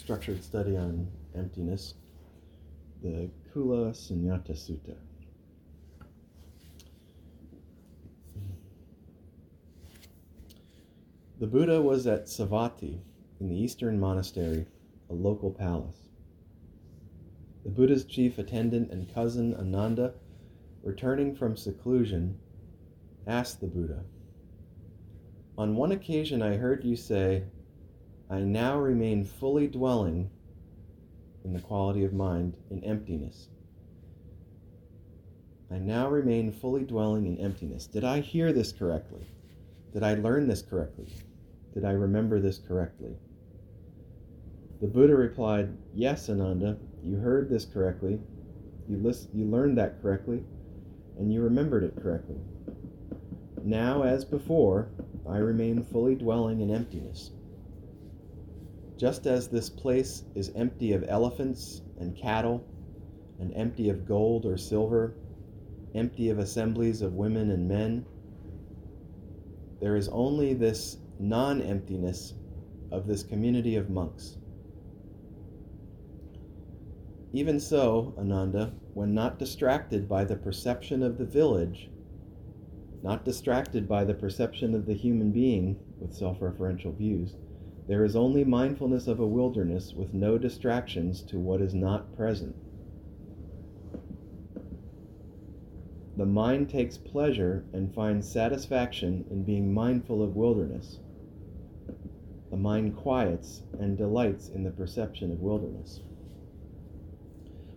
structured study on emptiness, the Kula Sunyata Sutta. The Buddha was at Savatthi in the eastern monastery, a local palace. The Buddha's chief attendant and cousin Ananda, returning from seclusion, asked the Buddha, On one occasion I heard you say, I now remain fully dwelling in the quality of mind in emptiness. I now remain fully dwelling in emptiness. Did I hear this correctly? Did I learn this correctly? Did I remember this correctly? The Buddha replied, Yes, Ananda, you heard this correctly. You, list, you learned that correctly, and you remembered it correctly. Now, as before, I remain fully dwelling in emptiness. Just as this place is empty of elephants and cattle, and empty of gold or silver, empty of assemblies of women and men, there is only this non emptiness of this community of monks. Even so, Ananda, when not distracted by the perception of the village, not distracted by the perception of the human being with self referential views, there is only mindfulness of a wilderness with no distractions to what is not present. The mind takes pleasure and finds satisfaction in being mindful of wilderness. The mind quiets and delights in the perception of wilderness.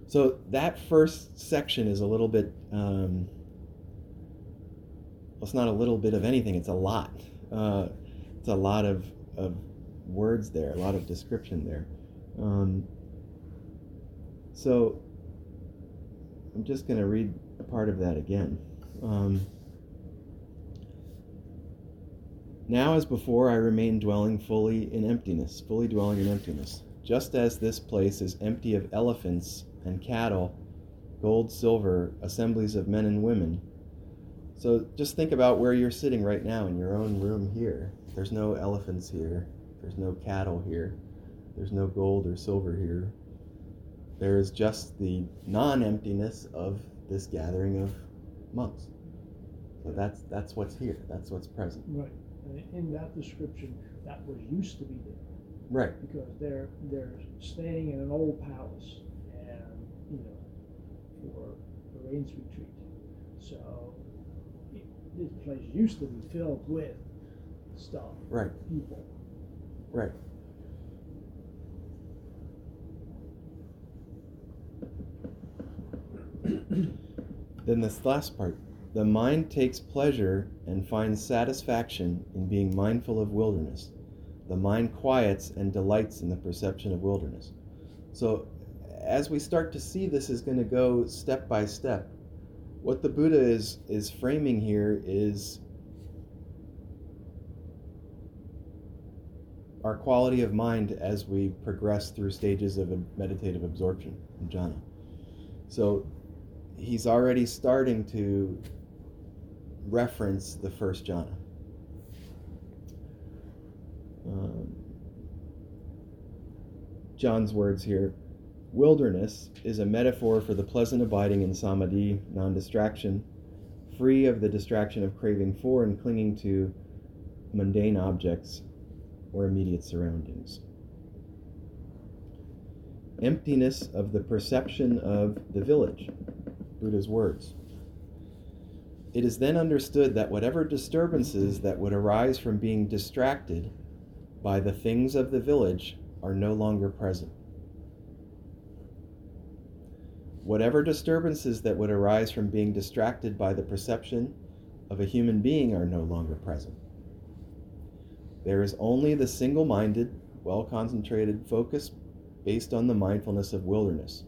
So that first section is a little bit, um, well, it's not a little bit of anything, it's a lot. Uh, it's a lot of, of words there, a lot of description there. Um, so I'm just going to read a part of that again. Um, now, as before, I remain dwelling fully in emptiness, fully dwelling in emptiness, just as this place is empty of elephants and cattle, gold, silver, assemblies of men and women. So just think about where you're sitting right now in your own room here. There's no elephants here. There's no cattle here. There's no gold or silver here. There is just the non emptiness of this gathering of monks. So that's that's what's here. That's what's present. Right. And in that description, that was used to be there. Right. Because they're they're staying in an old palace, and you know, for the rains retreat. So this place used to be filled with stuff. Right. People. Right. then this last part the mind takes pleasure and finds satisfaction in being mindful of wilderness. The mind quiets and delights in the perception of wilderness. So, as we start to see this is going to go step by step, what the Buddha is, is framing here is our quality of mind as we progress through stages of meditative absorption in jhana. So he's already starting to reference the first jhana. Um, John's words here wilderness is a metaphor for the pleasant abiding in samadhi, non distraction, free of the distraction of craving for and clinging to mundane objects or immediate surroundings. Emptiness of the perception of the village, Buddha's words. It is then understood that whatever disturbances that would arise from being distracted by the things of the village are no longer present. Whatever disturbances that would arise from being distracted by the perception of a human being are no longer present. There is only the single minded, well concentrated focus based on the mindfulness of wilderness.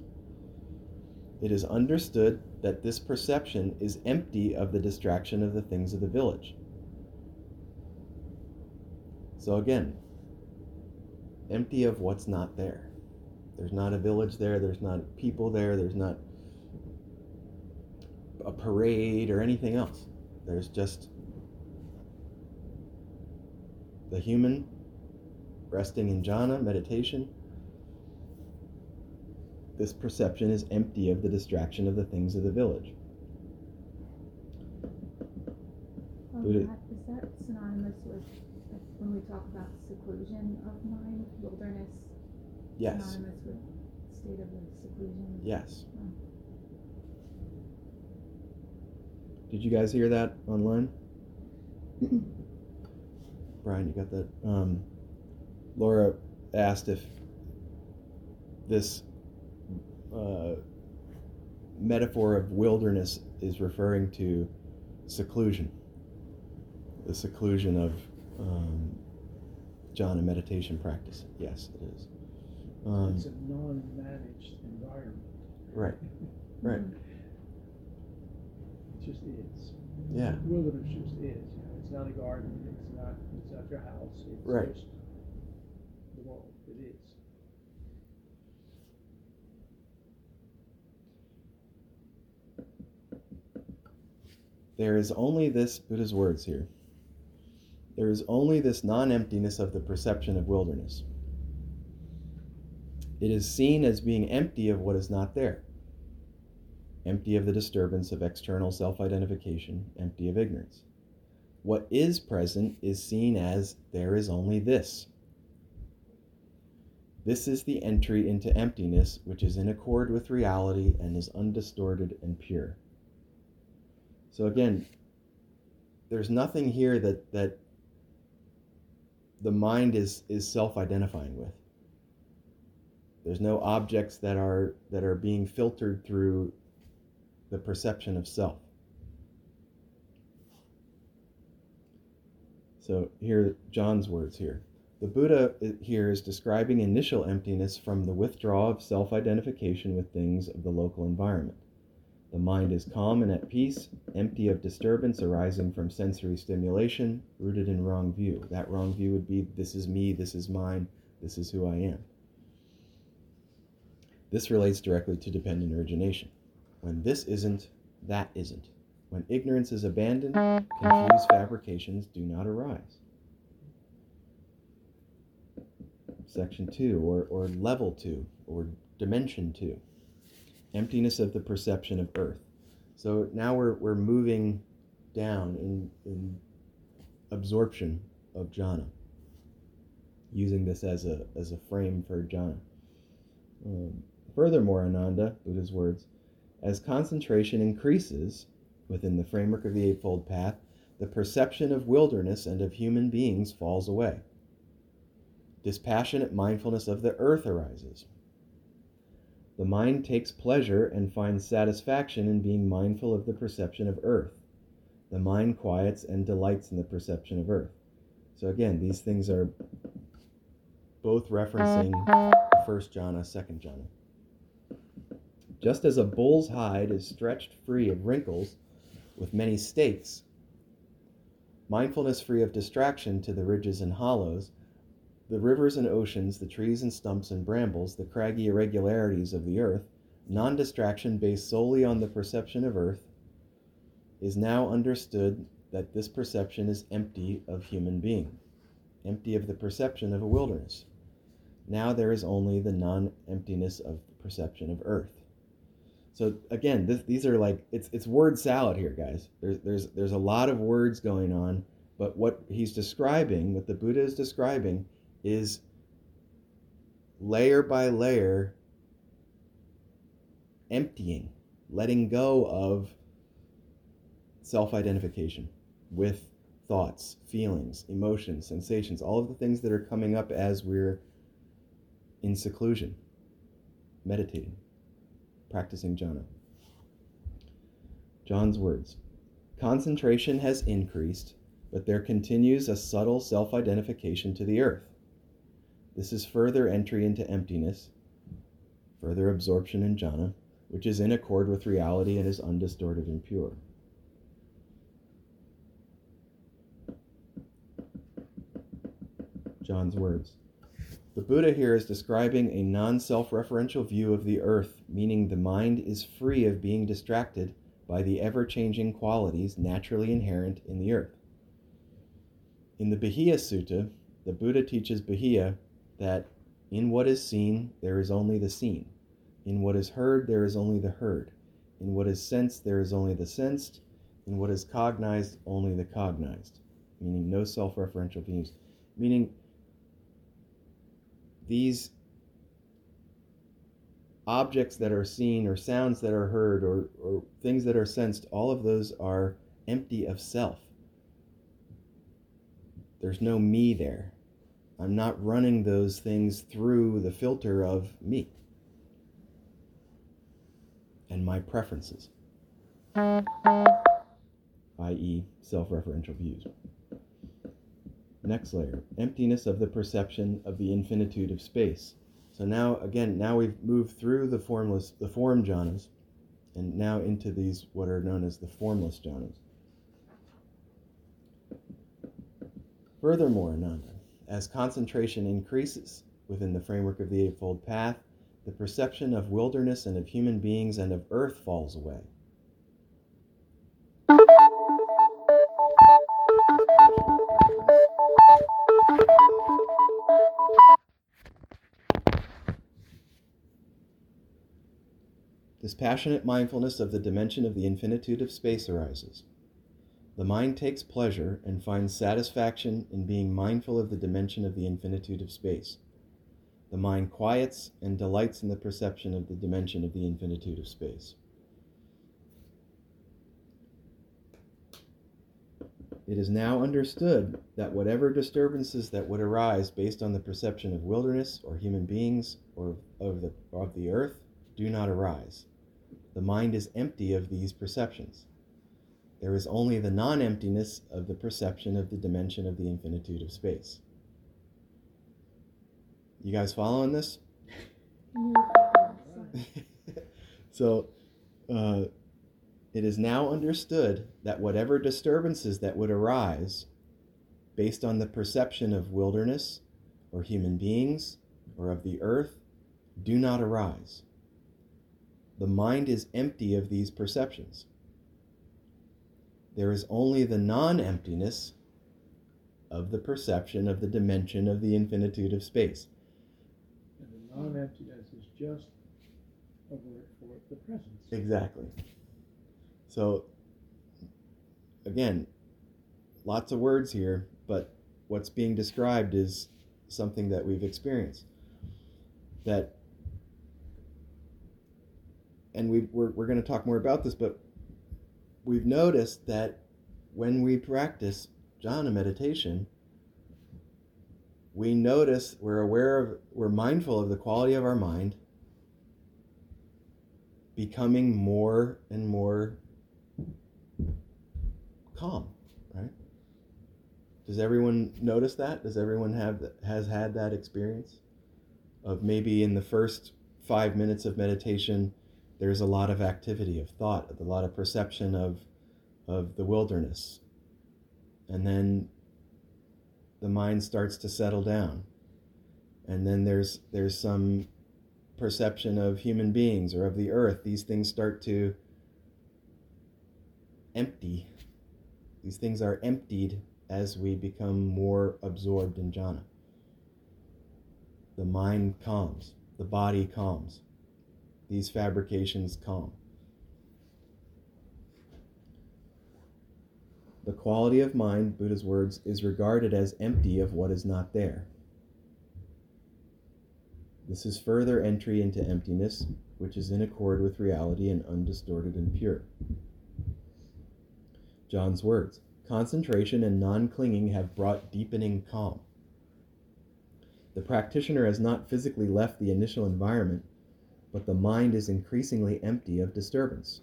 It is understood that this perception is empty of the distraction of the things of the village. So again, empty of what's not there. There's not a village there, there's not people there, there's not a parade or anything else. There's just the human resting in jhana, meditation. This perception is empty of the distraction of the things of the village. Um, well, Would that, is that synonymous with when we talk about seclusion of mind, wilderness? Yes, Synonymous with state of seclusion? yes. Oh. Did you guys hear that online? Brian, you got that? Um, Laura asked if this uh, metaphor of wilderness is referring to seclusion, the seclusion of um, jhana meditation practice. Yes, it is. Um, It's a non-managed environment. right, right. It just is. Yeah. Wilderness just is. You know, it's not a garden. It's not. It's not your house. It's Right. just the world. It is. There is only this, Buddha's words here. There is only this non emptiness of the perception of wilderness. It is seen as being empty of what is not there, empty of the disturbance of external self identification, empty of ignorance. What is present is seen as there is only this. This is the entry into emptiness, which is in accord with reality and is undistorted and pure. So again, there's nothing here that that the mind is is self-identifying with. There's no objects that are that are being filtered through the perception of self. So here John's words here. The Buddha uh, here is describing initial emptiness from the withdrawal of self-identification with things of the local environment. The mind is calm and at peace, empty of disturbance arising from sensory stimulation, rooted in wrong view. That wrong view would be this is me, this is mine, this is who I am. This relates directly to dependent origination. When this isn't, that isn't. When ignorance is abandoned, confused fabrications do not arise. Section 2, or, or level 2, or dimension 2 emptiness of the perception of earth. So now we're, we're moving down in, in absorption of jhana, using this as a, as a frame for jhana. Um, furthermore, Ananda, Buddha's words, as concentration increases within the framework of the Eightfold Path, the perception of wilderness and of human beings falls away. Dispassionate mindfulness of the earth arises. The mind takes pleasure and finds satisfaction in being mindful of the perception of earth. The mind quiets and delights in the perception of earth. So again, these things are both referencing first jhana, second jhana. Just as a bull's hide is stretched free of wrinkles with many stakes, mindfulness free of distraction to the ridges and hollows, the rivers and oceans, the trees and stumps and brambles, the craggy irregularities of the earth, non distraction based solely on the perception of earth, is now understood that this perception is empty of human being, empty of the perception of a wilderness. Now there is only the non emptiness of the perception of earth. So again, this, these are like it's it's word salad here, guys. There's there's there's a lot of words going on, but what he's describing, what the Buddha is describing, is layer by layer emptying, letting go of self identification with thoughts, feelings, emotions, sensations, all of the things that are coming up as we're in seclusion, meditating, practicing jhana. John's words Concentration has increased, but there continues a subtle self identification to the earth. This is further entry into emptiness, further absorption in jhana, which is in accord with reality and is undistorted and pure. John's words. The Buddha here is describing a non self referential view of the earth, meaning the mind is free of being distracted by the ever changing qualities naturally inherent in the earth. In the Bahiya Sutta, the Buddha teaches Bahiya that in what is seen, there is only the seen. In what is heard, there is only the heard. In what is sensed, there is only the sensed. In what is cognized, only the cognized. Meaning no self referential views. Meaning these objects that are seen or sounds that are heard or, or things that are sensed, all of those are empty of self. There's no me there. I'm not running those things through the filter of me and my preferences, i.e., self referential views. Next layer emptiness of the perception of the infinitude of space. So now, again, now we've moved through the formless, the form jhanas, and now into these what are known as the formless jhanas. Furthermore, Ananda, as concentration increases within the framework of the Eightfold Path, the perception of wilderness and of human beings and of earth falls away. This passionate mindfulness of the dimension of the infinitude of space arises. The mind takes pleasure and finds satisfaction in being mindful of the dimension of the infinitude of space. The mind quiets and delights in the perception of the dimension of the infinitude of space. It is now understood that whatever disturbances that would arise based on the perception of wilderness or human beings or of the, of the earth do not arise. The mind is empty of these perceptions. There is only the non emptiness of the perception of the dimension of the infinitude of space. You guys following this? so, uh, it is now understood that whatever disturbances that would arise based on the perception of wilderness or human beings or of the earth do not arise. The mind is empty of these perceptions. There is only the non emptiness of the perception of the dimension of the infinitude of space. And the non emptiness is just a word for the presence. Exactly. So, again, lots of words here, but what's being described is something that we've experienced. That, and we we're, we're going to talk more about this, but we've noticed that when we practice jhana meditation, we notice, we're aware of, we're mindful of the quality of our mind becoming more and more calm, right? Does everyone notice that? Does everyone have has had that experience of maybe in the first 5 minutes of meditation there's a lot of activity of thought, a lot of perception of of the wilderness. And then the mind starts to settle down. And then there's there's some perception of human beings or of the earth. These things start to empty. These things are emptied as we become more absorbed in jhana. The mind calms, the body calms these fabrications calm. The quality of mind, Buddha's words, is regarded as empty of what is not there. This is further entry into emptiness, which is in accord with reality and undistorted and pure. John's words concentration and non clinging have brought deepening calm. The practitioner has not physically left the initial environment, but the mind is increasingly empty of disturbance.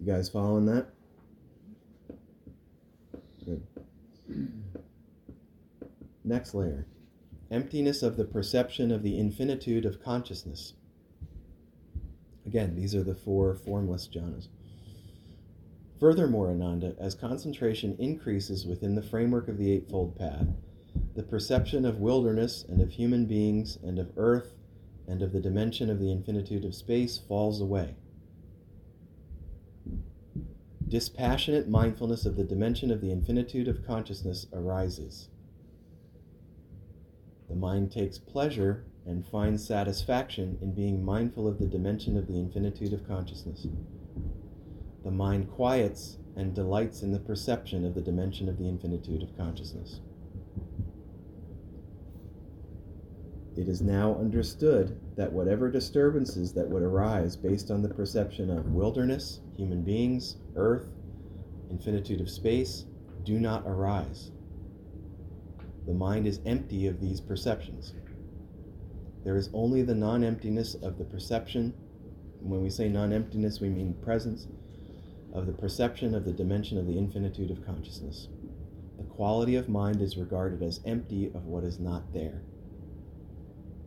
You guys following that? Good. Next layer emptiness of the perception of the infinitude of consciousness. Again, these are the four formless jhanas. Furthermore, Ananda, as concentration increases within the framework of the Eightfold Path, the perception of wilderness and of human beings and of earth and of the dimension of the infinitude of space falls away. Dispassionate mindfulness of the dimension of the infinitude of consciousness arises. The mind takes pleasure and finds satisfaction in being mindful of the dimension of the infinitude of consciousness. The mind quiets and delights in the perception of the dimension of the infinitude of consciousness. It is now understood that whatever disturbances that would arise based on the perception of wilderness, human beings, earth, infinitude of space, do not arise. The mind is empty of these perceptions. There is only the non emptiness of the perception. When we say non emptiness, we mean presence of the perception of the dimension of the infinitude of consciousness. The quality of mind is regarded as empty of what is not there.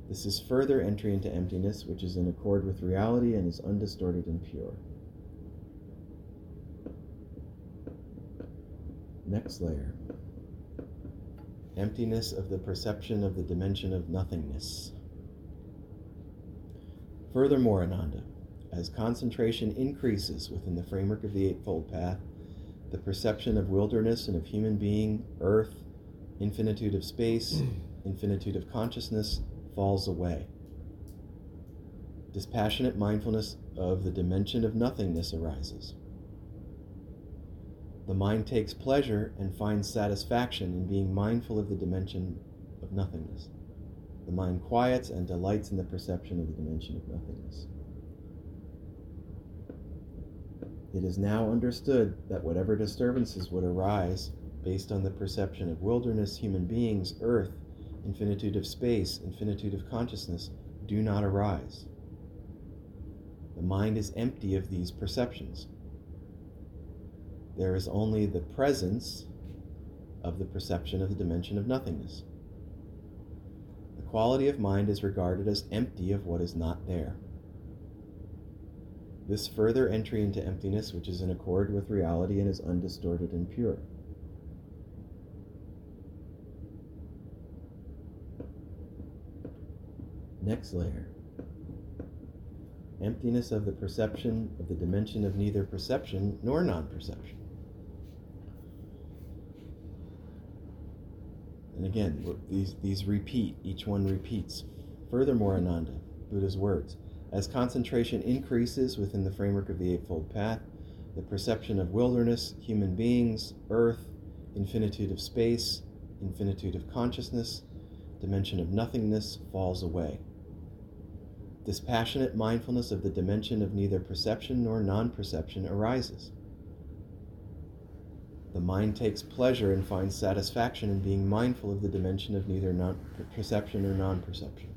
This is further entry into emptiness, which is in accord with reality and is undistorted and pure. Next layer emptiness of the perception of the dimension of nothingness. Furthermore, Ananda, as concentration increases within the framework of the Eightfold Path, the perception of wilderness and of human being, earth, infinitude of space, infinitude of consciousness falls away. Dispassionate mindfulness of the dimension of nothingness arises. The mind takes pleasure and finds satisfaction in being mindful of the dimension of nothingness. The mind quiets and delights in the perception of the dimension of nothingness. It is now understood that whatever disturbances would arise based on the perception of wilderness, human beings, earth, infinitude of space, infinitude of consciousness, do not arise. The mind is empty of these perceptions. There is only the presence of the perception of the dimension of nothingness. The quality of mind is regarded as empty of what is not there. This further entry into emptiness, which is in accord with reality and is undistorted and pure. Next layer emptiness of the perception of the dimension of neither perception nor non perception. And again, these, these repeat, each one repeats. Furthermore, Ananda, Buddha's words, as concentration increases within the framework of the Eightfold Path, the perception of wilderness, human beings, earth, infinitude of space, infinitude of consciousness, dimension of nothingness falls away. Dispassionate mindfulness of the dimension of neither perception nor non perception arises. The mind takes pleasure and finds satisfaction in being mindful of the dimension of neither perception or non perception.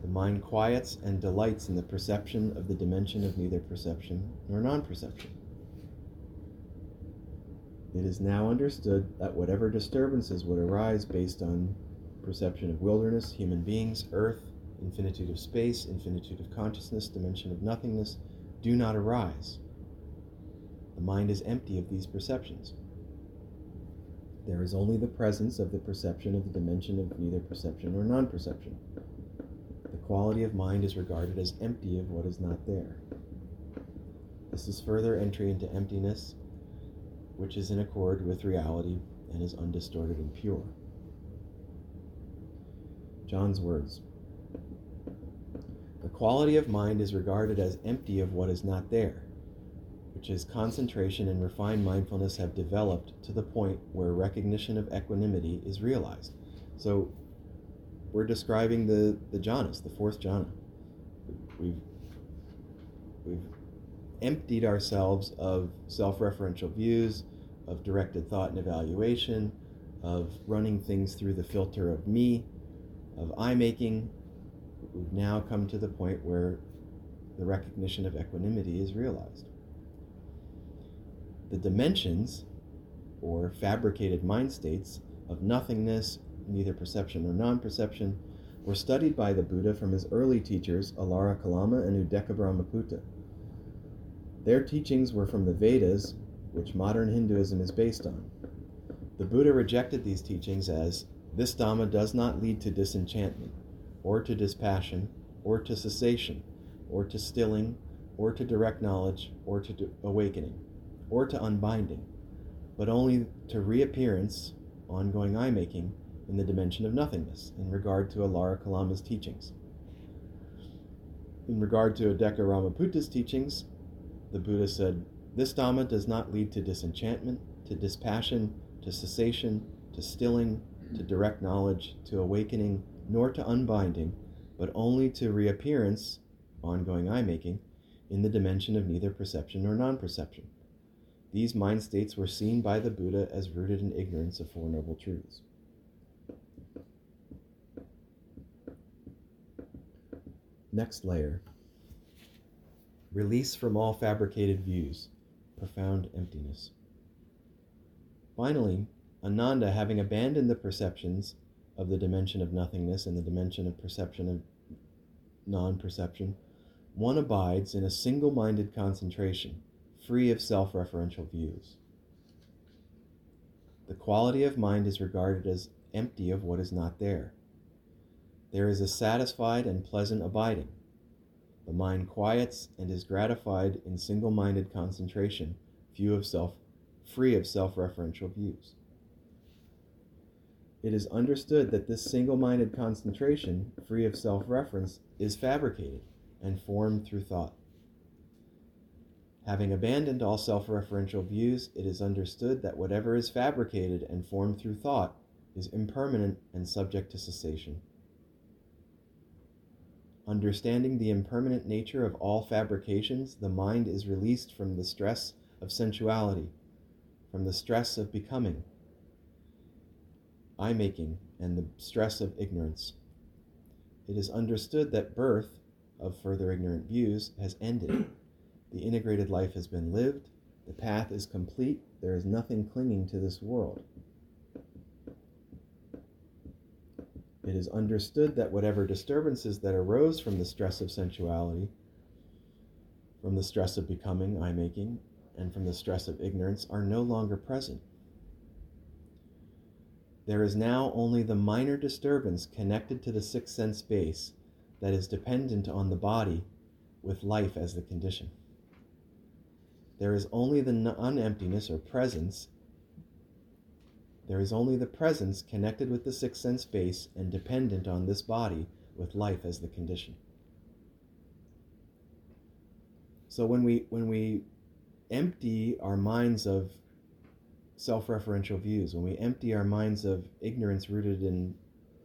The mind quiets and delights in the perception of the dimension of neither perception nor non perception. It is now understood that whatever disturbances would arise based on perception of wilderness, human beings, earth, infinitude of space, infinitude of consciousness, dimension of nothingness, do not arise the mind is empty of these perceptions. There is only the presence of the perception of the dimension of neither perception or non perception. The quality of mind is regarded as empty of what is not there. This is further entry into emptiness, which is in accord with reality and is undistorted and pure. John's words The quality of mind is regarded as empty of what is not there which is concentration and refined mindfulness have developed to the point where recognition of equanimity is realized. So we're describing the, the jhanas, the fourth jhana. We've, we've emptied ourselves of self referential views, of directed thought and evaluation, of running things through the filter of me, of I making. We've now come to the point where the recognition of equanimity is realized. The dimensions, or fabricated mind states, of nothingness, neither perception nor non perception, were studied by the Buddha from his early teachers, Alara Kalama and Uddaka Ramaputta. Their teachings were from the Vedas, which modern Hinduism is based on. The Buddha rejected these teachings as this Dhamma does not lead to disenchantment, or to dispassion, or to cessation, or to stilling, or to direct knowledge, or to awakening, or to unbinding, but only to reappearance, ongoing I making, in the dimension of nothingness, in regard to Alara Kalama's teachings. In regard to Uddaka Ramaputta's teachings, the Buddha said, This Dhamma does not lead to disenchantment, to dispassion, to cessation, to stilling, to direct knowledge, to awakening, nor to unbinding, but only to reappearance, ongoing I making, in the dimension of neither perception nor non perception. These mind states were seen by the Buddha as rooted in ignorance of Four Noble Truths. Next layer release from all fabricated views, profound emptiness. Finally, Ananda, having abandoned the perceptions of the dimension of nothingness and the dimension of perception of non perception, one abides in a single minded concentration, free of self referential views. The quality of mind is regarded as empty of what is not there. There is a satisfied and pleasant abiding. The mind quiets and is gratified in single minded concentration, view of self, free of self referential views it is understood that this single minded concentration, free of self reference, is fabricated and formed through thought. Having abandoned all self referential views, it is understood that whatever is fabricated and formed through thought is impermanent and subject to cessation. Understanding the impermanent nature of all fabrications, the mind is released from the stress of sensuality, from the stress of becoming, I making, and the stress of ignorance. It is understood that birth of further ignorant views has ended. The integrated life has been lived, the path is complete, there is nothing clinging to this world. It is understood that whatever disturbances that arose from the stress of sensuality, from the stress of becoming, I making, and from the stress of ignorance are no longer present. There is now only the minor disturbance connected to the sixth sense base that is dependent on the body with life as the condition. There is only the unemptiness or presence. There is only the presence connected with the sixth sense base and dependent on this body with life as the condition. So when we when we empty our minds of self referential views, when we empty our minds of ignorance rooted in,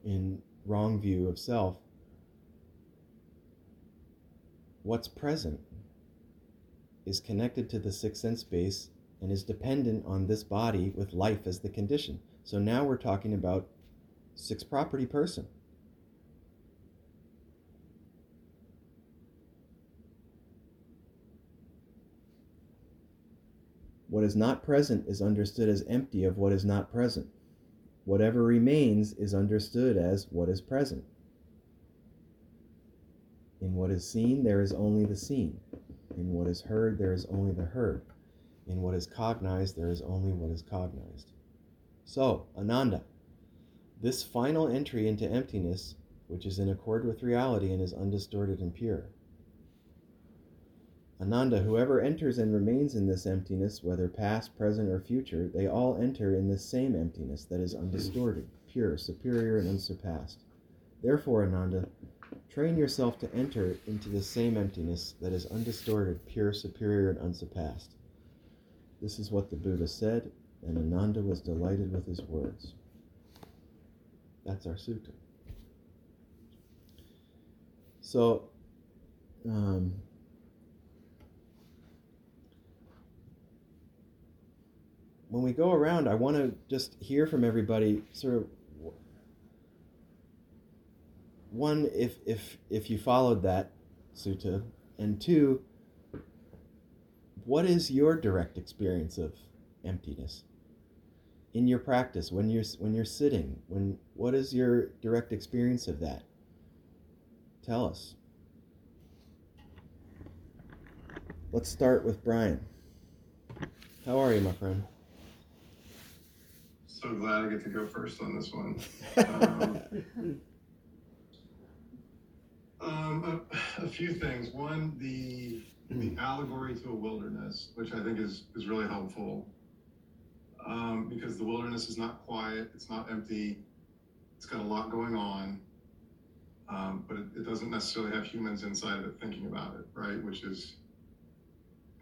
in wrong view of self, what's present is connected to the sixth sense base and is dependent on this body with life as the condition. So now we're talking about six property person. What is not present is understood as empty of what is not present. Whatever remains is understood as what is present. In what is seen, there is only the seen. In what is heard, there is only the heard. In what is cognized, there is only what is cognized. So, Ananda, this final entry into emptiness, which is in accord with reality and is undistorted and pure, Ananda, whoever enters and remains in this emptiness, whether past, present, or future, they all enter in this same emptiness that is undistorted, pure, superior, and unsurpassed. Therefore, Ananda, train yourself to enter into the same emptiness that is undistorted, pure, superior, and unsurpassed. This is what the Buddha said, and Ananda was delighted with his words. That's our sutta. So, um, when we go around, I want to just hear from everybody sort of one if if if you followed that sutta and two what is your direct experience of emptiness? In your practice when you're when you're sitting when what is your direct experience of that? Tell us. Let's start with brian. How are you my friend so glad I get to go first on this one. Um, um, a, a, few things. One, the the allegory to a wilderness, which I think is is really helpful, um, because the wilderness is not quiet, it's not empty, it's got a lot going on, um, but it, it doesn't necessarily have humans inside of it thinking about it, right? Which is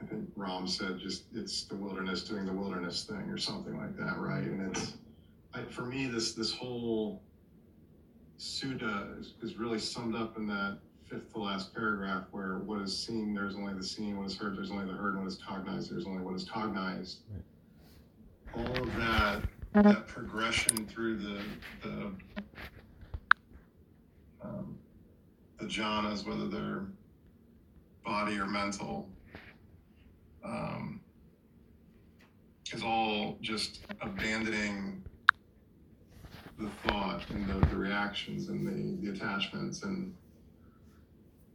I think Ram said just it's the wilderness doing the wilderness thing or something like that, right? And it's I, for me this this whole sutta is, is, really summed up in that fifth to last paragraph where what is seen there's only the seen, what is heard there's only the heard, and what is cognized there's only what is cognized. Right. All of that that progression through the the um, the jhanas, whether they're body or mental, um, is all just abandoning the thought and the, the reactions and the, the attachments. And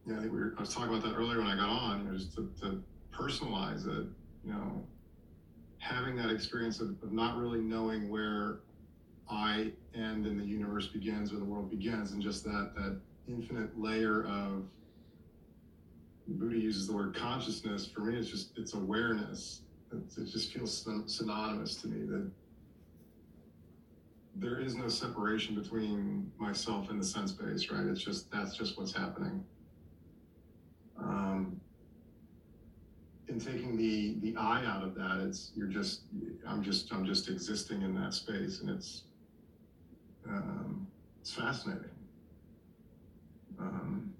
yeah, I think we were, I was talking about that earlier when I got on, you know, just to, to personalize it, you know, having that experience of, of not really knowing where I end and the universe begins or the world begins, and just that that infinite layer of Buddha uses the word consciousness. For me, it's just it's awareness. It, it just feels synonymous to me that there is no separation between myself and the sense base, right? It's just that's just what's happening. Um, in taking the the I out of that, it's you're just I'm just I'm just existing in that space, and it's um, it's fascinating. Um,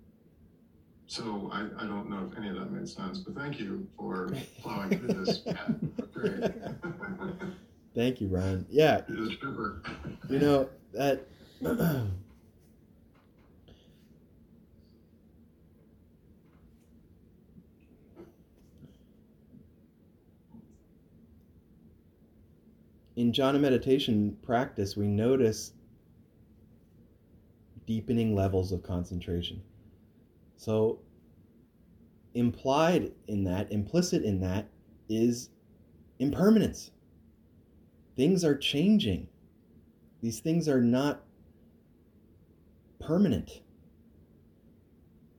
so I, I don't know if any of that made sense, but thank you for plowing through this. Great. thank you, Ryan. Yeah. You know that. in jhana meditation practice, we notice deepening levels of concentration. So, implied in that, implicit in that, is impermanence. Things are changing. These things are not permanent.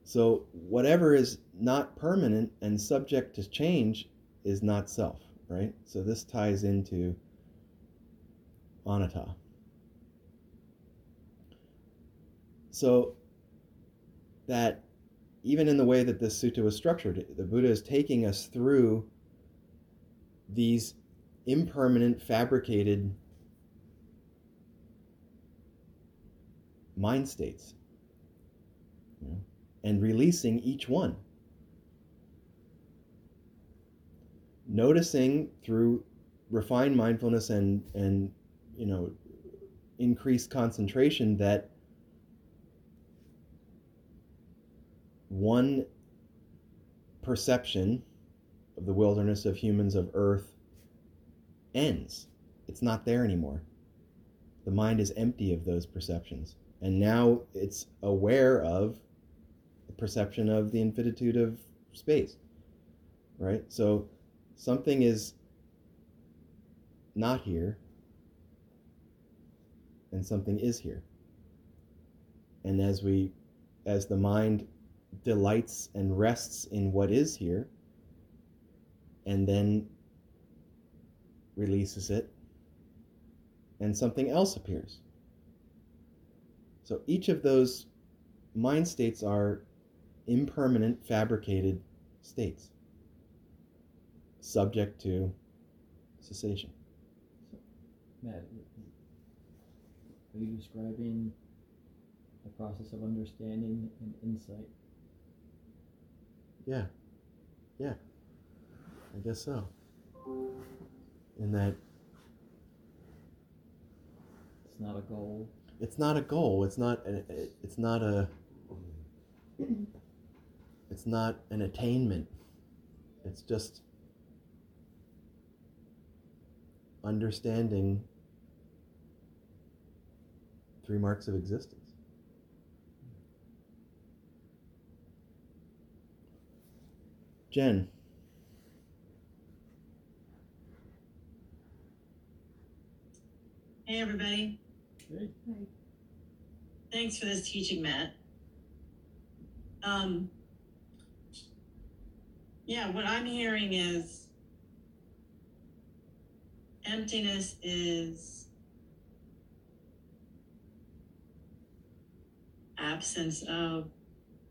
So, whatever is not permanent and subject to change is not self, right? So, this ties into anatta. So, that even in the way that this sutta was structured, the Buddha is taking us through these impermanent, fabricated mind states and releasing each one. Noticing through refined mindfulness and, and you know, increased concentration that one perception of the wilderness of humans of earth ends. It's not there anymore. The mind is empty of those perceptions. And now it's aware of the perception of the infinitude of space. Right? So something is not here and something is here. And as we as the mind delights and rests in what is here and then releases it and something else appears. So each of those mind states are impermanent, fabricated states, subject to cessation. Matt, are you describing the process of understanding and insight yeah. Yeah. I guess so. In that it's not a goal. It's not a goal. It's not a, it's not a it's not an attainment. It's just understanding three marks of existence. Jen. Hey, everybody. Hey. Right. Thanks for this teaching, Matt. Um, yeah, what I'm hearing is emptiness is absence of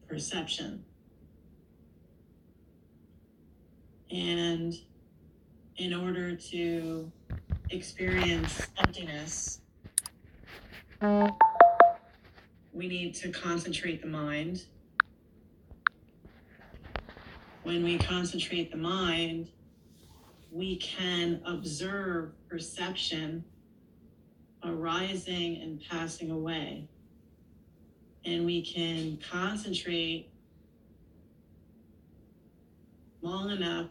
perception. And in order to experience emptiness, we need to concentrate the mind. When we concentrate the mind, we can observe perception arising and passing away. And we can concentrate long enough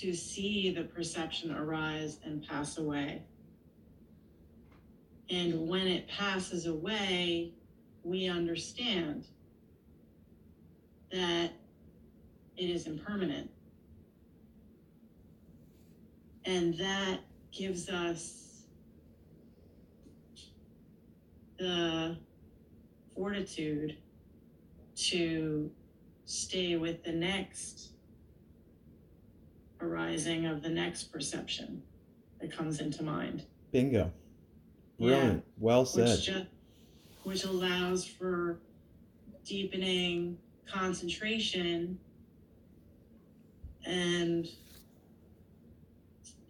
to see the perception arise and pass away. And when it passes away, we understand that it is impermanent. And that gives us the fortitude to stay with the next arising of the next perception that comes into mind. Bingo. Yeah. Brilliant. Well said. which just which allows for deepening concentration and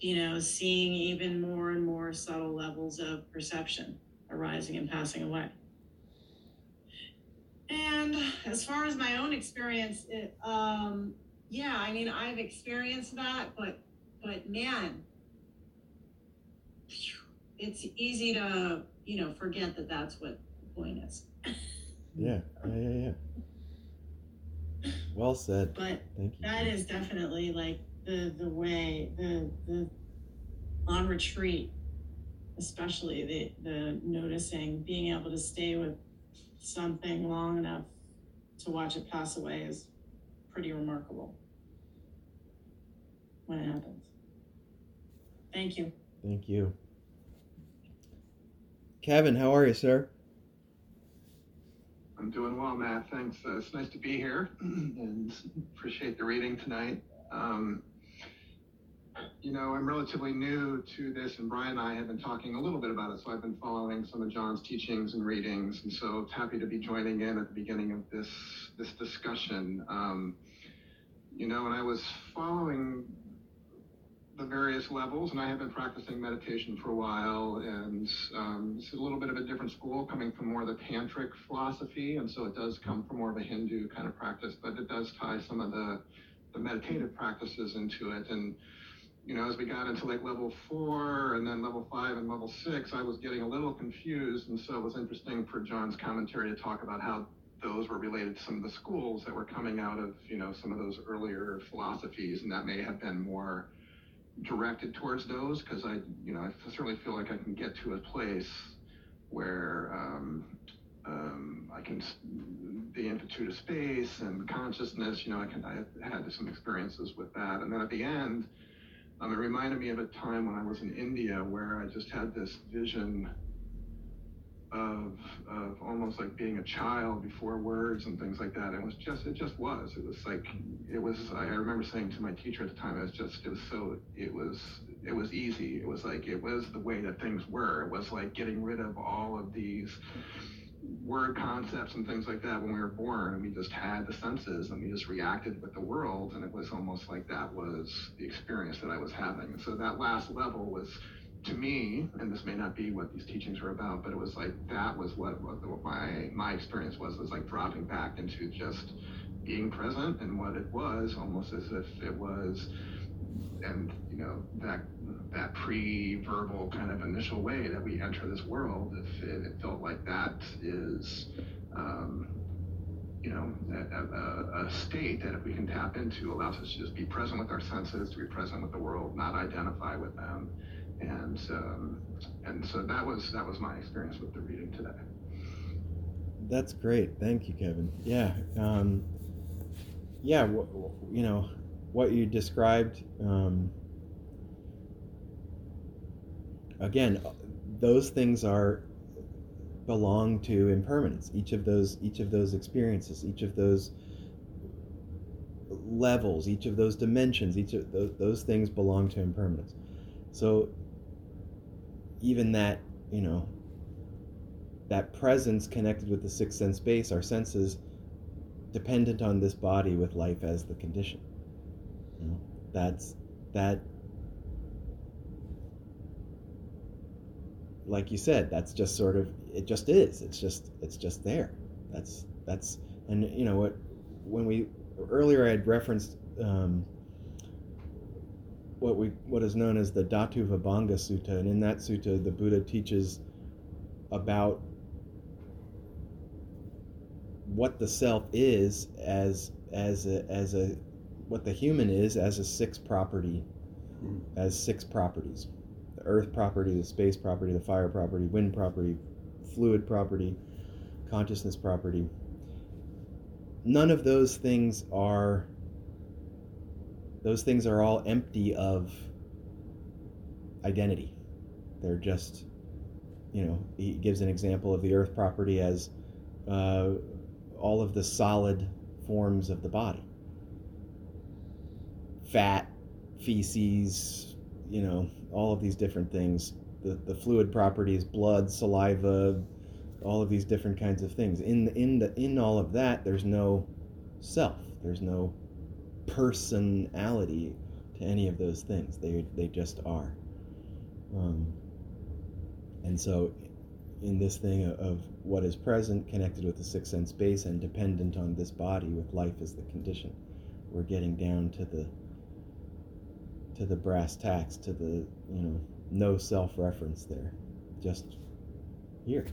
you know seeing even more and more subtle levels of perception arising and passing away and as far as my own experience it, um yeah i mean i've experienced that but but man it's easy to you know forget that that's what the point is yeah, yeah, yeah, yeah. Well said. but Thank you. that is definitely like the the way the the on retreat especially the the noticing being able to stay with something long enough to watch it pass away is pretty remarkable when it happens thank you Thank you. Kevin, how are you, sir? I'm doing well, Matt. Thanks. Uh, it's nice to be here and appreciate the reading tonight. Um, you know, I'm relatively new to this, and Brian and I have been talking a little bit about it. So I've been following some of John's teachings and readings, and so happy to be joining in at the beginning of this this discussion. Um, you know, and I was following the various levels, and I have been practicing meditation for a while, and um, it's a little bit of a different school, coming from more of the tantric philosophy, and so it does come from more of a Hindu kind of practice, but it does tie some of the the meditative practices into it, and you know, as we got into like level four and then level five and level six, I was getting a little confused, and so it was interesting for John's commentary to talk about how those were related to some of the schools that were coming out of you know some of those earlier philosophies, and that may have been more directed towards those because I, you know, I certainly feel like I can get to a place where um, um, I can the amplitude of space and consciousness. You know, I can I had some experiences with that, and then at the end, um, it reminded me of a time when I was in India where I just had this vision of of almost like being a child before words and things like that. It was just it just was. It was like it was I remember saying to my teacher at the time, it was just it was so it was it was easy. It was like it was the way that things were. It was like getting rid of all of these word concepts and things like that when we were born and we just had the senses and we just reacted with the world and it was almost like that was the experience that I was having. So that last level was to me, and this may not be what these teachings were about, but it was like that was what, what my my experience was was like dropping back into just being present and what it was, almost as if it was, and you know that that pre-verbal kind of initial way that we enter this world, if it, it felt like that is. Um, you know, a, a, a, state that if we can tap into allows us to just be present with our senses, to be present with the world, not identify with them, and um, and so that was that was my experience with the reading today. That's great. Thank you, Kevin. Yeah. Um, yeah. You know, what you described. Um, again, those things are belong to impermanence. Each of those, each of those experiences, each of those levels, each of those dimensions, each of those, those things belong to impermanence. So even that, you know, that presence connected with the sixth sense base, our senses, dependent on this body with life as the condition. You know, that's that. Like you said, that's just sort of it. Just is. It's just it's just there. That's that's and you know what when we earlier I had referenced um, what we what is known as the Dhatu Vibhanga Sutta, and in that sutta, the Buddha teaches about what the self is as as a, as a what the human is as a six property hmm. as six properties. The earth property the space property the fire property wind property fluid property consciousness property. None of those things are those things are all empty of identity. They're just you know he gives an example of the earth property as uh, all of the solid forms of the body. Fat feces you know all of these different things. The, the fluid properties blood saliva all of these different kinds of things. In in the in all of that there's no self. There's no personality to any of those things. They they just are. Um, and so in this thing of what is present connected with the sixth sense base and dependent on this body with life as the condition we're getting down to the to the brass tacks to the you know no self-reference there. Just here.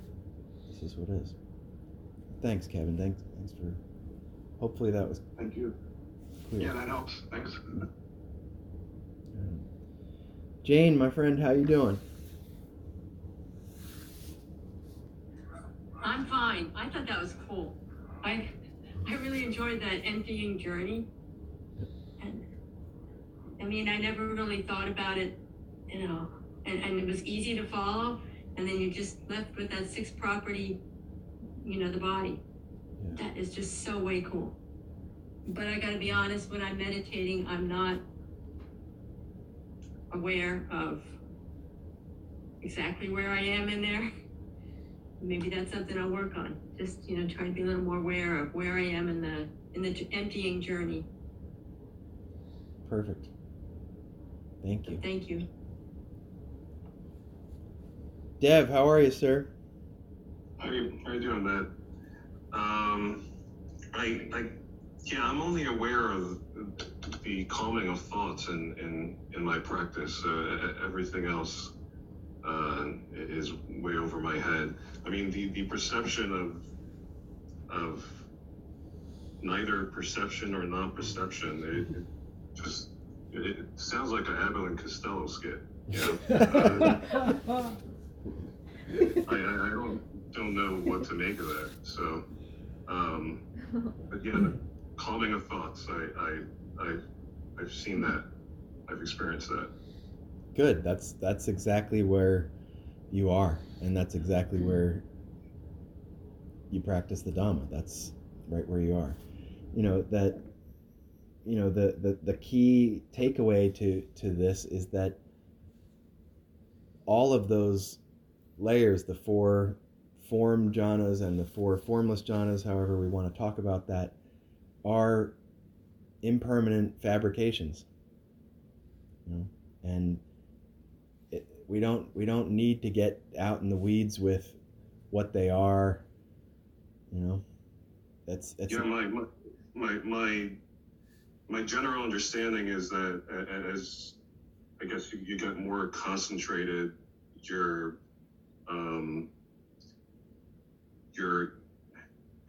This is what is. Thanks kevin. Thanks thanks for hopefully that was Thank you. Clear Yeah, that helps. Thanks. jane my friend how you doing I'm fine. I thought that was cool. I I really enjoyed that emptying journey. And I mean, I never really thought about it, you know, and, and it was easy to follow. And then you're just left with that six property, you know, the body. Yeah. That is just so way cool. But I gotta be honest, when I'm meditating, I'm not aware of exactly where I am in there maybe that's something I'll work on. Just you know, try to be a little more aware of where I am in the in the emptying journey. perfect thank you Thank you. dev how are you sir How you, how you doing, Matt? Um, I, I, yeah, I'm only aware of the calming of thoughts in, in, in my practice. Uh, everything else uh, is way over my head. I mean, the, the perception of of neither perception or non-perception, it, it just it, sounds like an Abbott and Costello skit. Know? Uh, I, I, don't don't know what to make of that. So, um, but yeah, calming of thoughts. I, I, I, I've seen that. I've experienced that. good that's that's exactly where you are and that's exactly where you practice the dhamma that's right where you are you know that you know the the, the key takeaway to to this is that all of those layers the four form jhanas and the four formless jhanas however we want to talk about that are impermanent fabrications you know? And it, we don't we don't need to get out in the weeds with what they are you know? That's that's Yeah, my, my, my, my, general understanding is that as I guess you, you get more concentrated, you're, um, you're,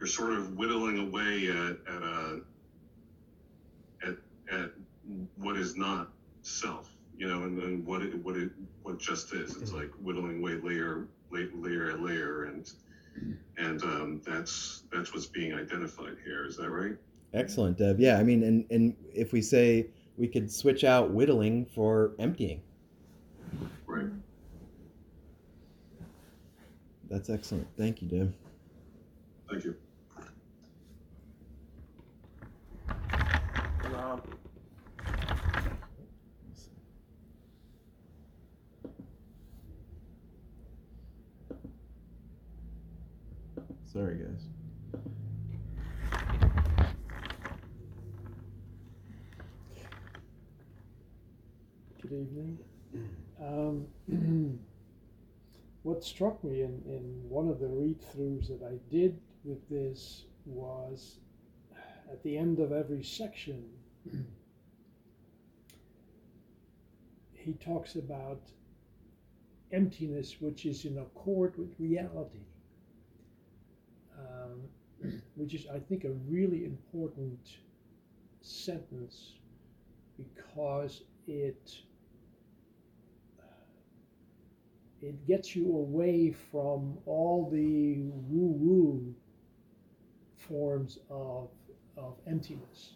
you're sort of whittling away at, at a, at, at what is not self. you know, and, and what it what it what just is. It's like whittling away layer layer layer layer, and and um, that's that's what's being identified here. Is that right? Excellent, Deb. Yeah, I mean, and and if we say we could switch out whittling for emptying. Right. That's excellent. Thank you, Deb. Thank you. Sorry, guys. Good evening. Um, what struck me in, in one of the read throughs that I did with this was at the end of every section, he talks about emptiness which is in accord with reality, um, which is, I think, a really important sentence because it it gets you away from all the woo woo forms of, of emptiness.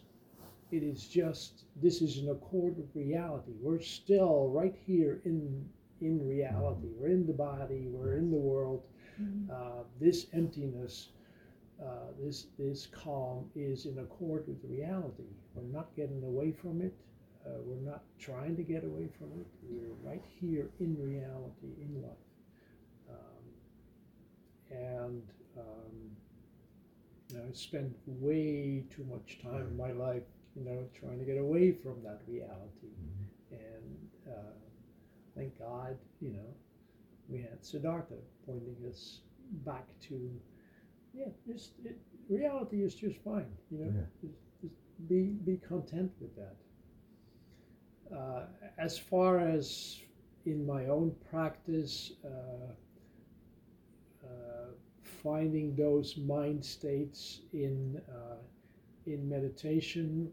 It is just, this is an accord with reality. We're still right here in, in reality. We're in the body, we're in the world. Uh, this emptiness, uh, this, this calm is in accord with reality. We're not getting away from it. Uh, we're not trying to get away from it. We're right here in reality, in life. Um, and um, I spent way too much time in my life, you know, trying to get away from that reality. And uh, thank God, you know, we had Siddhartha pointing us back to, yeah, just it, reality is just fine. You know, Yeah. just, just be be content with that. Uh, as far as in my own practice, uh, uh, finding those mind states in uh, in meditation,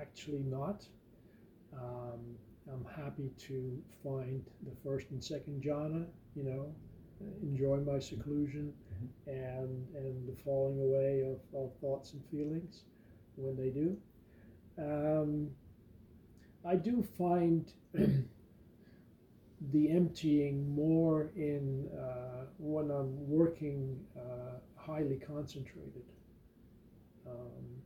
actually not. Um, I'm happy to find the first and second jhana, you know, enjoy my seclusion and and the falling away of, of thoughts and feelings when they do. Um, I do find the emptying more in uh, when I'm working uh, highly concentrated. Um,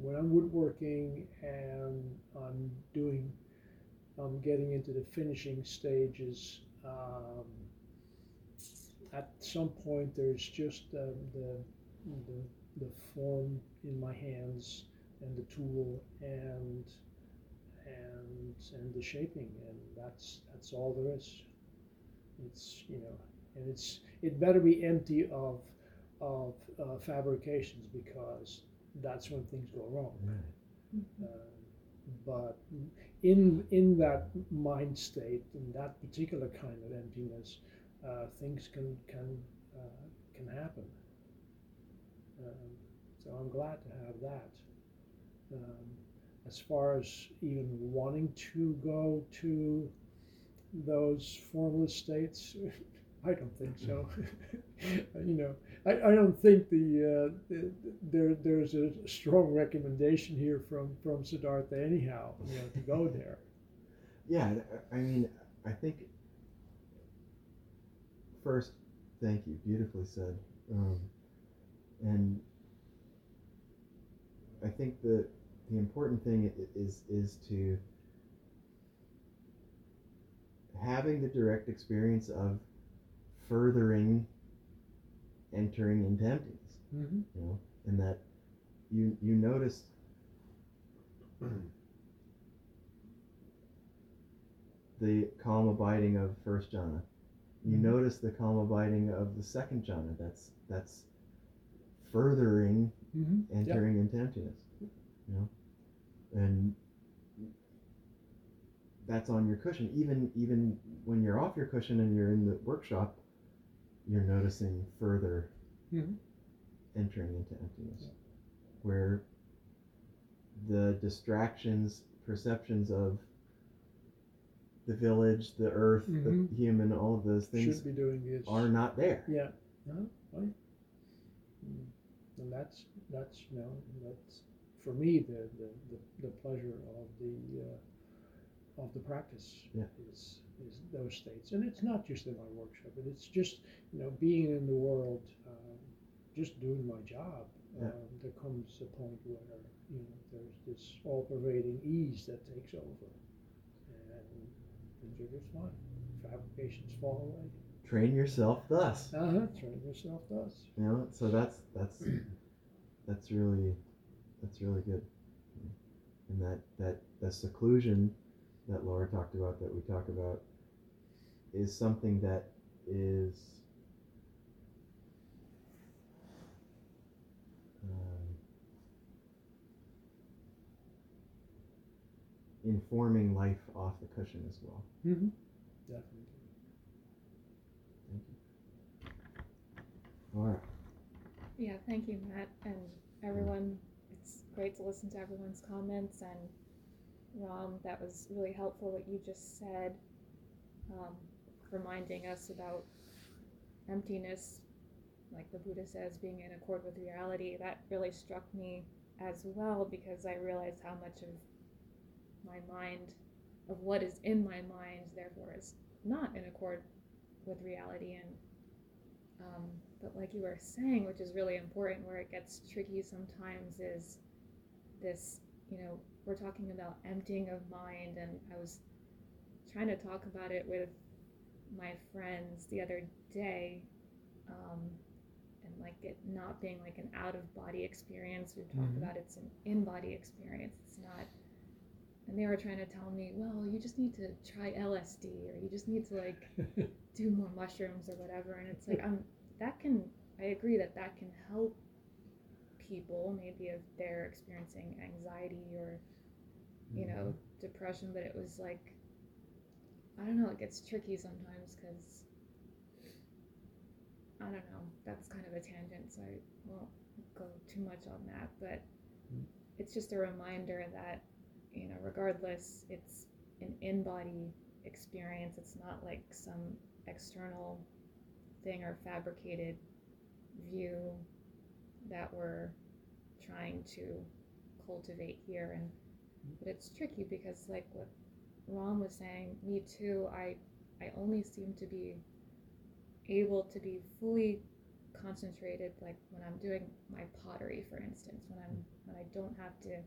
when I'm woodworking and I'm doing, I'm getting into the finishing stages. Um, at some point, there's just um, the, the the form in my hands and the tool and and and the shaping and that's that's all there is. It's you know and it's it better be empty of of uh, fabrications because that's when things go wrong. Uh, but in in that mind state in that particular kind of emptiness uh, things can can uh, can happen um, so I'm glad to have that um, as far as even wanting to go to those formless states, I don't think so. you know, I, I don't think the, uh, the there there's a strong recommendation here from from Siddhartha anyhow. You know, to go there. Yeah, I I mean, I think first, thank you, beautifully said, um, and I think that the important thing is is to having the direct experience of furthering entering into emptiness Mm-hmm. you know and that you you notice the calm abiding of first jhana you notice the calm abiding of the second jhana that's that's furthering Mm-hmm. entering into emptiness you know? And that's on your cushion. Even even when you're off your cushion and you're in the workshop you're noticing further Mhm. entering into emptiness where the distractions perceptions of the village, the earth, Mhm. the human, all of those things should be doing this. are not there. Yeah, no, right. Mm. And that's, that's, you know, that's, for me, the, the, the, the pleasure of the, uh, of the practice Yeah. is, is those states. And it's not just in my workshop, but it's just, you know, being in the world, um, just doing my job. Yeah. Um, there comes a point where, you know, there's this all pervading ease that takes over. And things are fine. Fabrications fall away. Train yourself thus. Uh-huh, train yourself thus. You know, so that's that's that's really that's really good. And that that the seclusion that Laura talked about that we talk about is something that is um, informing life off the cushion as well. Mm-hmm. Definitely. Thank you. All right. Yeah, thank you, Matt, and everyone. It's great to listen to everyone's comments and Ram. That was really helpful what you just said, um, reminding us about emptiness, like the Buddha says, being in accord with reality. That really struck me as well because I realized how much of my mind, of what is in my mind, therefore is not in accord with reality and um, but like you were saying, which is really important, where it gets tricky sometimes is this, you know, we're talking about emptying of mind, and I was trying to talk about it with my friends the other day, um, and like it not being like an out of body experience. We've talked Mhm. about it's an in body experience. It's not. And they were trying to tell me, well, you just need to try LSD, or you just need to like do more mushrooms or whatever. And it's like i'm that can i agree that that can help people maybe if they're experiencing anxiety or you know mm-hmm. depression but it was like i don't know it gets tricky sometimes because i don't know that's kind of a tangent so i won't go too much on that but mm. it's just a reminder that you know regardless it's an in-body experience. It's not like some external thing or fabricated view that we're trying to cultivate here. And but it's tricky because like what Ron was saying me too I I only seem to be able to be fully concentrated like when I'm doing my pottery for instance when I'm when I don't have to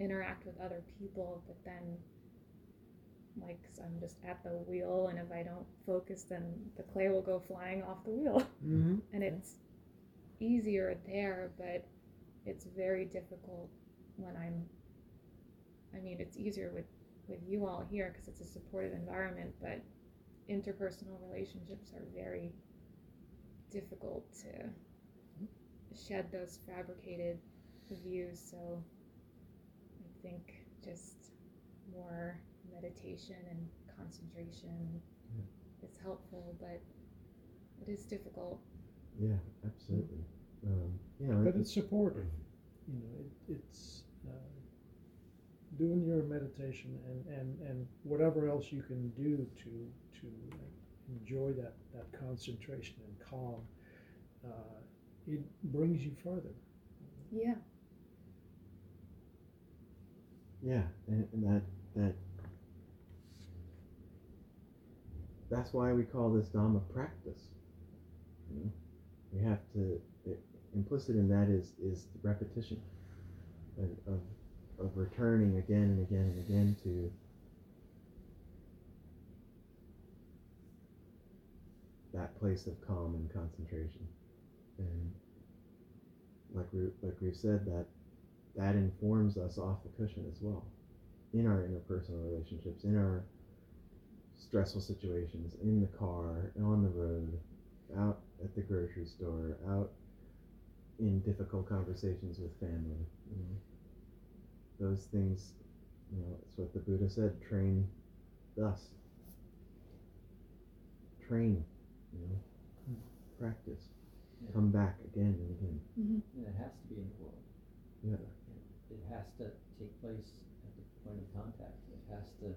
interact with other people but then like I'm just at the wheel, and if I don't focus, then the clay will go flying off the wheel. Mm-hmm. and it's easier there, but it's very difficult when I'm. I mean, it's easier with with you all here because it's a supportive environment, but interpersonal relationships are very difficult to shed those fabricated views. So think just more meditation and concentration is helpful, but it is difficult. Yeah, absolutely. Um, you know, But it's supportive. You know, it, it's uh, doing your meditation and, and, and whatever else you can do to to enjoy that, that concentration and calm. Uh, it brings you further. Yeah. Yeah, and, and that that that's why we call this Dhamma practice. You know, we have to it, implicit in that is is the repetition of, of of returning again and again and again to that place of calm and concentration, and like we like we've said that that informs us off the cushion as well in our interpersonal relationships, in our stressful situations, in the car, on the road, out at the grocery store, out in difficult conversations with family. You know, those things, you know, it's what the Buddha said: train thus. Train, you know, practice, Yeah. come back again and again. Mm-hmm. And it has to be in the world. Yeah has to take place at the point of contact. It has to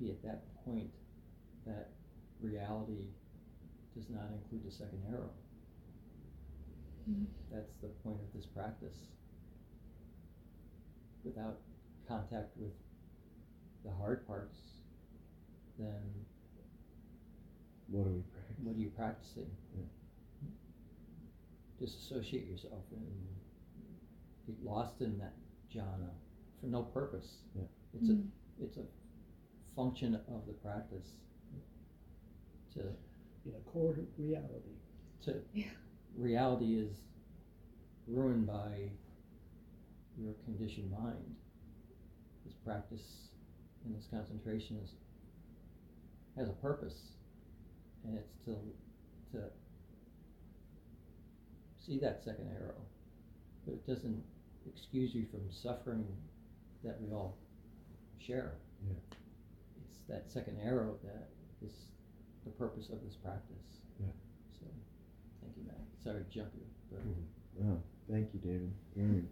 be at that point that reality does not include the second arrow. Mm-hmm. That's the point of this practice. Without contact with the hard parts, then what are we practicing? What are you practicing? Yeah. Disassociate yourself and get lost in that jhana for no purpose. Yeah. It's Mhm. a it's a function of the practice to in accord with reality. to Yeah. reality is ruined by your conditioned mind. This practice and this concentration is, has a purpose, and it's to to see that second arrow, but it doesn't excuse you from suffering that we all share. Yeah. It's that second arrow that is the purpose of this practice. Yeah. So, thank you, Matt. Sorry to jump you, but Oh, thank you, David. Brilliant.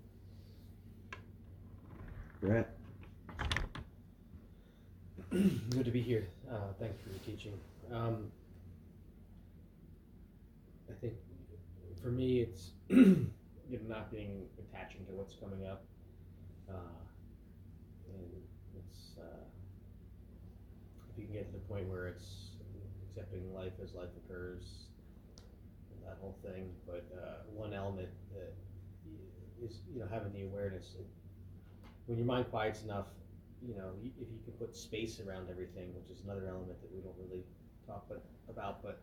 Brett. Good to be here. Uh, thanks for your teaching. Um, I think for me, it's you know not being attaching to what's coming up, uh, and it's uh, if you can get to the point where it's accepting life as life occurs, that whole thing. But uh, one element that is you know having the awareness. When your mind quiets enough, you know, if you can put space around everything, which is another element that we don't really talk about, but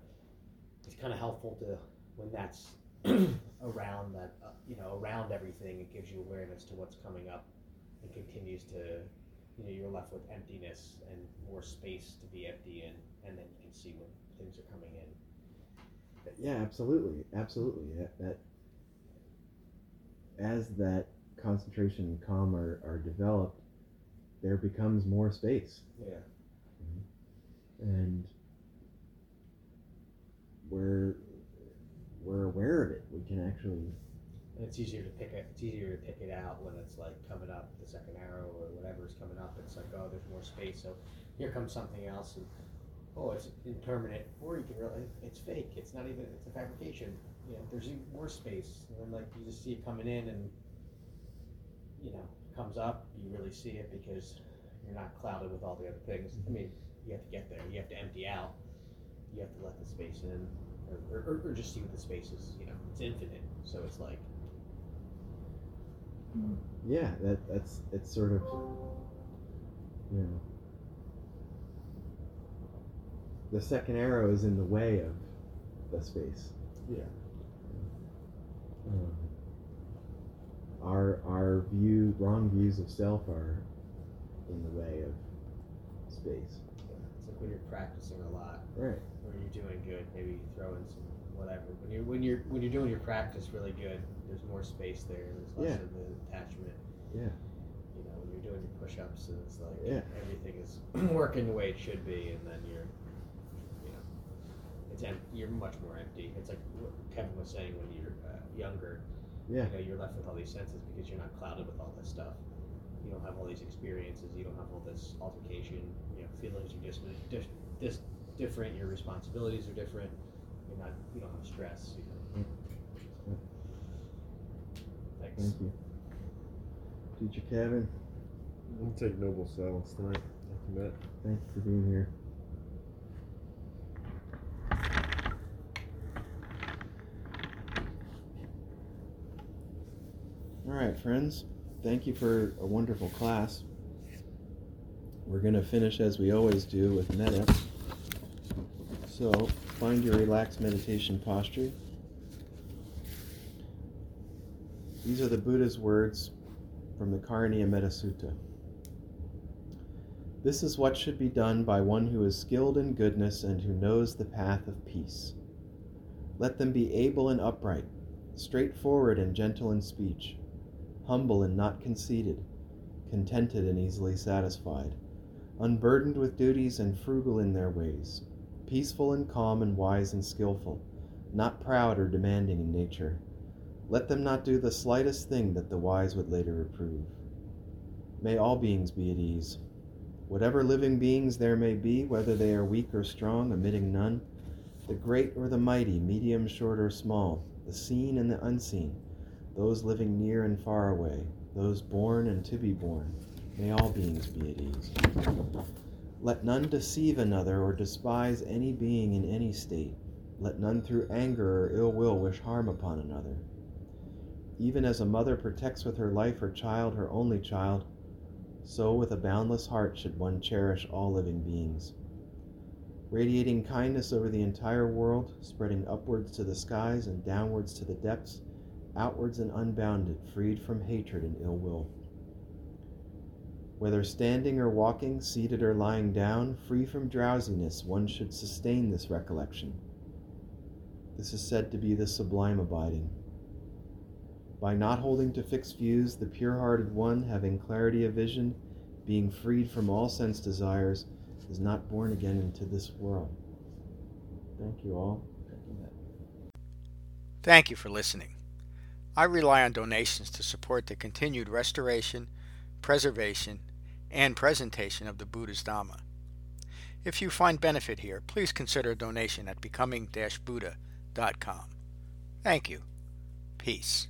it's kind of helpful to when that's around that, uh, you know, around everything, it gives you awareness to what's coming up and continues to, you know, you're left with emptiness and more space to be empty in, and then you can see when things are coming in. Yeah, absolutely, absolutely. That, that as that concentration and calm are, are developed, there becomes more space, Yeah. and we're we're aware of it. We can actually, And it's easier to pick it. It's easier to pick it out when it's like coming up, the second arrow or whatever's coming up. It's like, oh, there's more space. So here comes something else, and oh, it's impermanent. Or you can really it's fake. It's not even. It's a fabrication. You know, there's even more space. And then like you just see it coming in, and you know, comes up. You really see it because you're not clouded with all the other things. I mean, you have to get there. You have to empty out. You have to let the space in, or, or, or just see what the space is. You know, it's infinite. So it's like. yeah, that that's it's sort of, you know, the second arrow is in the way of the space. Yeah. Um, our our view wrong views of self are in the way of space. It's like when you're practicing a lot, Right. Or you're doing good, maybe you throw in some whatever. When you're when you're when you're doing your practice really good, there's more space there. There's less Yeah. of the attachment. Yeah. You know, when you're doing your push-ups, and it's like Yeah. everything is working the way it should be, and then you're, you know, it's em- you're much more empty. It's like what Kevin was saying when you're uh, younger. Yeah. You know, you're left with all these senses because you're not clouded with all this stuff. You don't have all these experiences. You don't have all this altercation. You know, feelings are just dis, dis, different. Your responsibilities are different. You're not. You don't have stress. You know. Yeah. Thanks. Thank you. Teacher Kevin, I'll take noble silence tonight. Thank you, Matt. thank you for being here. All right, friends. Thank you for a wonderful class. We're going to finish as we always do with metta. So, find your relaxed meditation posture. These are the Buddha's words from the Karaniya Sutta. This is what should be done by one who is skilled in goodness and who knows the path of peace. Let them be able and upright, straightforward and gentle in speech, humble and not conceited, contented and easily satisfied, unburdened with duties and frugal in their ways, peaceful and calm and wise and skillful, not proud or demanding in nature. Let them not do the slightest thing that the wise would later reprove. May all beings be at ease. Whatever living beings there may be, whether they are weak or strong, omitting none, the great or the mighty, medium, short, or small, the seen and the unseen, those living near and far away, those born and to be born, may all beings be at ease. Let none deceive another or despise any being in any state. Let none through anger or ill will wish harm upon another. Even as a mother protects with her life her child, her only child, so with a boundless heart should one cherish all living beings. Radiating kindness over the entire world, spreading upwards to the skies and downwards to the depths, outwards and unbounded, freed from hatred and ill will. Whether standing or walking, seated or lying down, free from drowsiness, one should sustain this recollection. This is said to be the sublime abiding. By not holding to fixed views, the pure hearted one, having clarity of vision, being freed from all sense desires, is not born again into this world. Thank you all. Thank you for listening. I rely on donations to support the continued restoration, preservation, and presentation of the Buddha's Dhamma. If you find benefit here, please consider a donation at becoming-buddha.com. Thank you. Peace.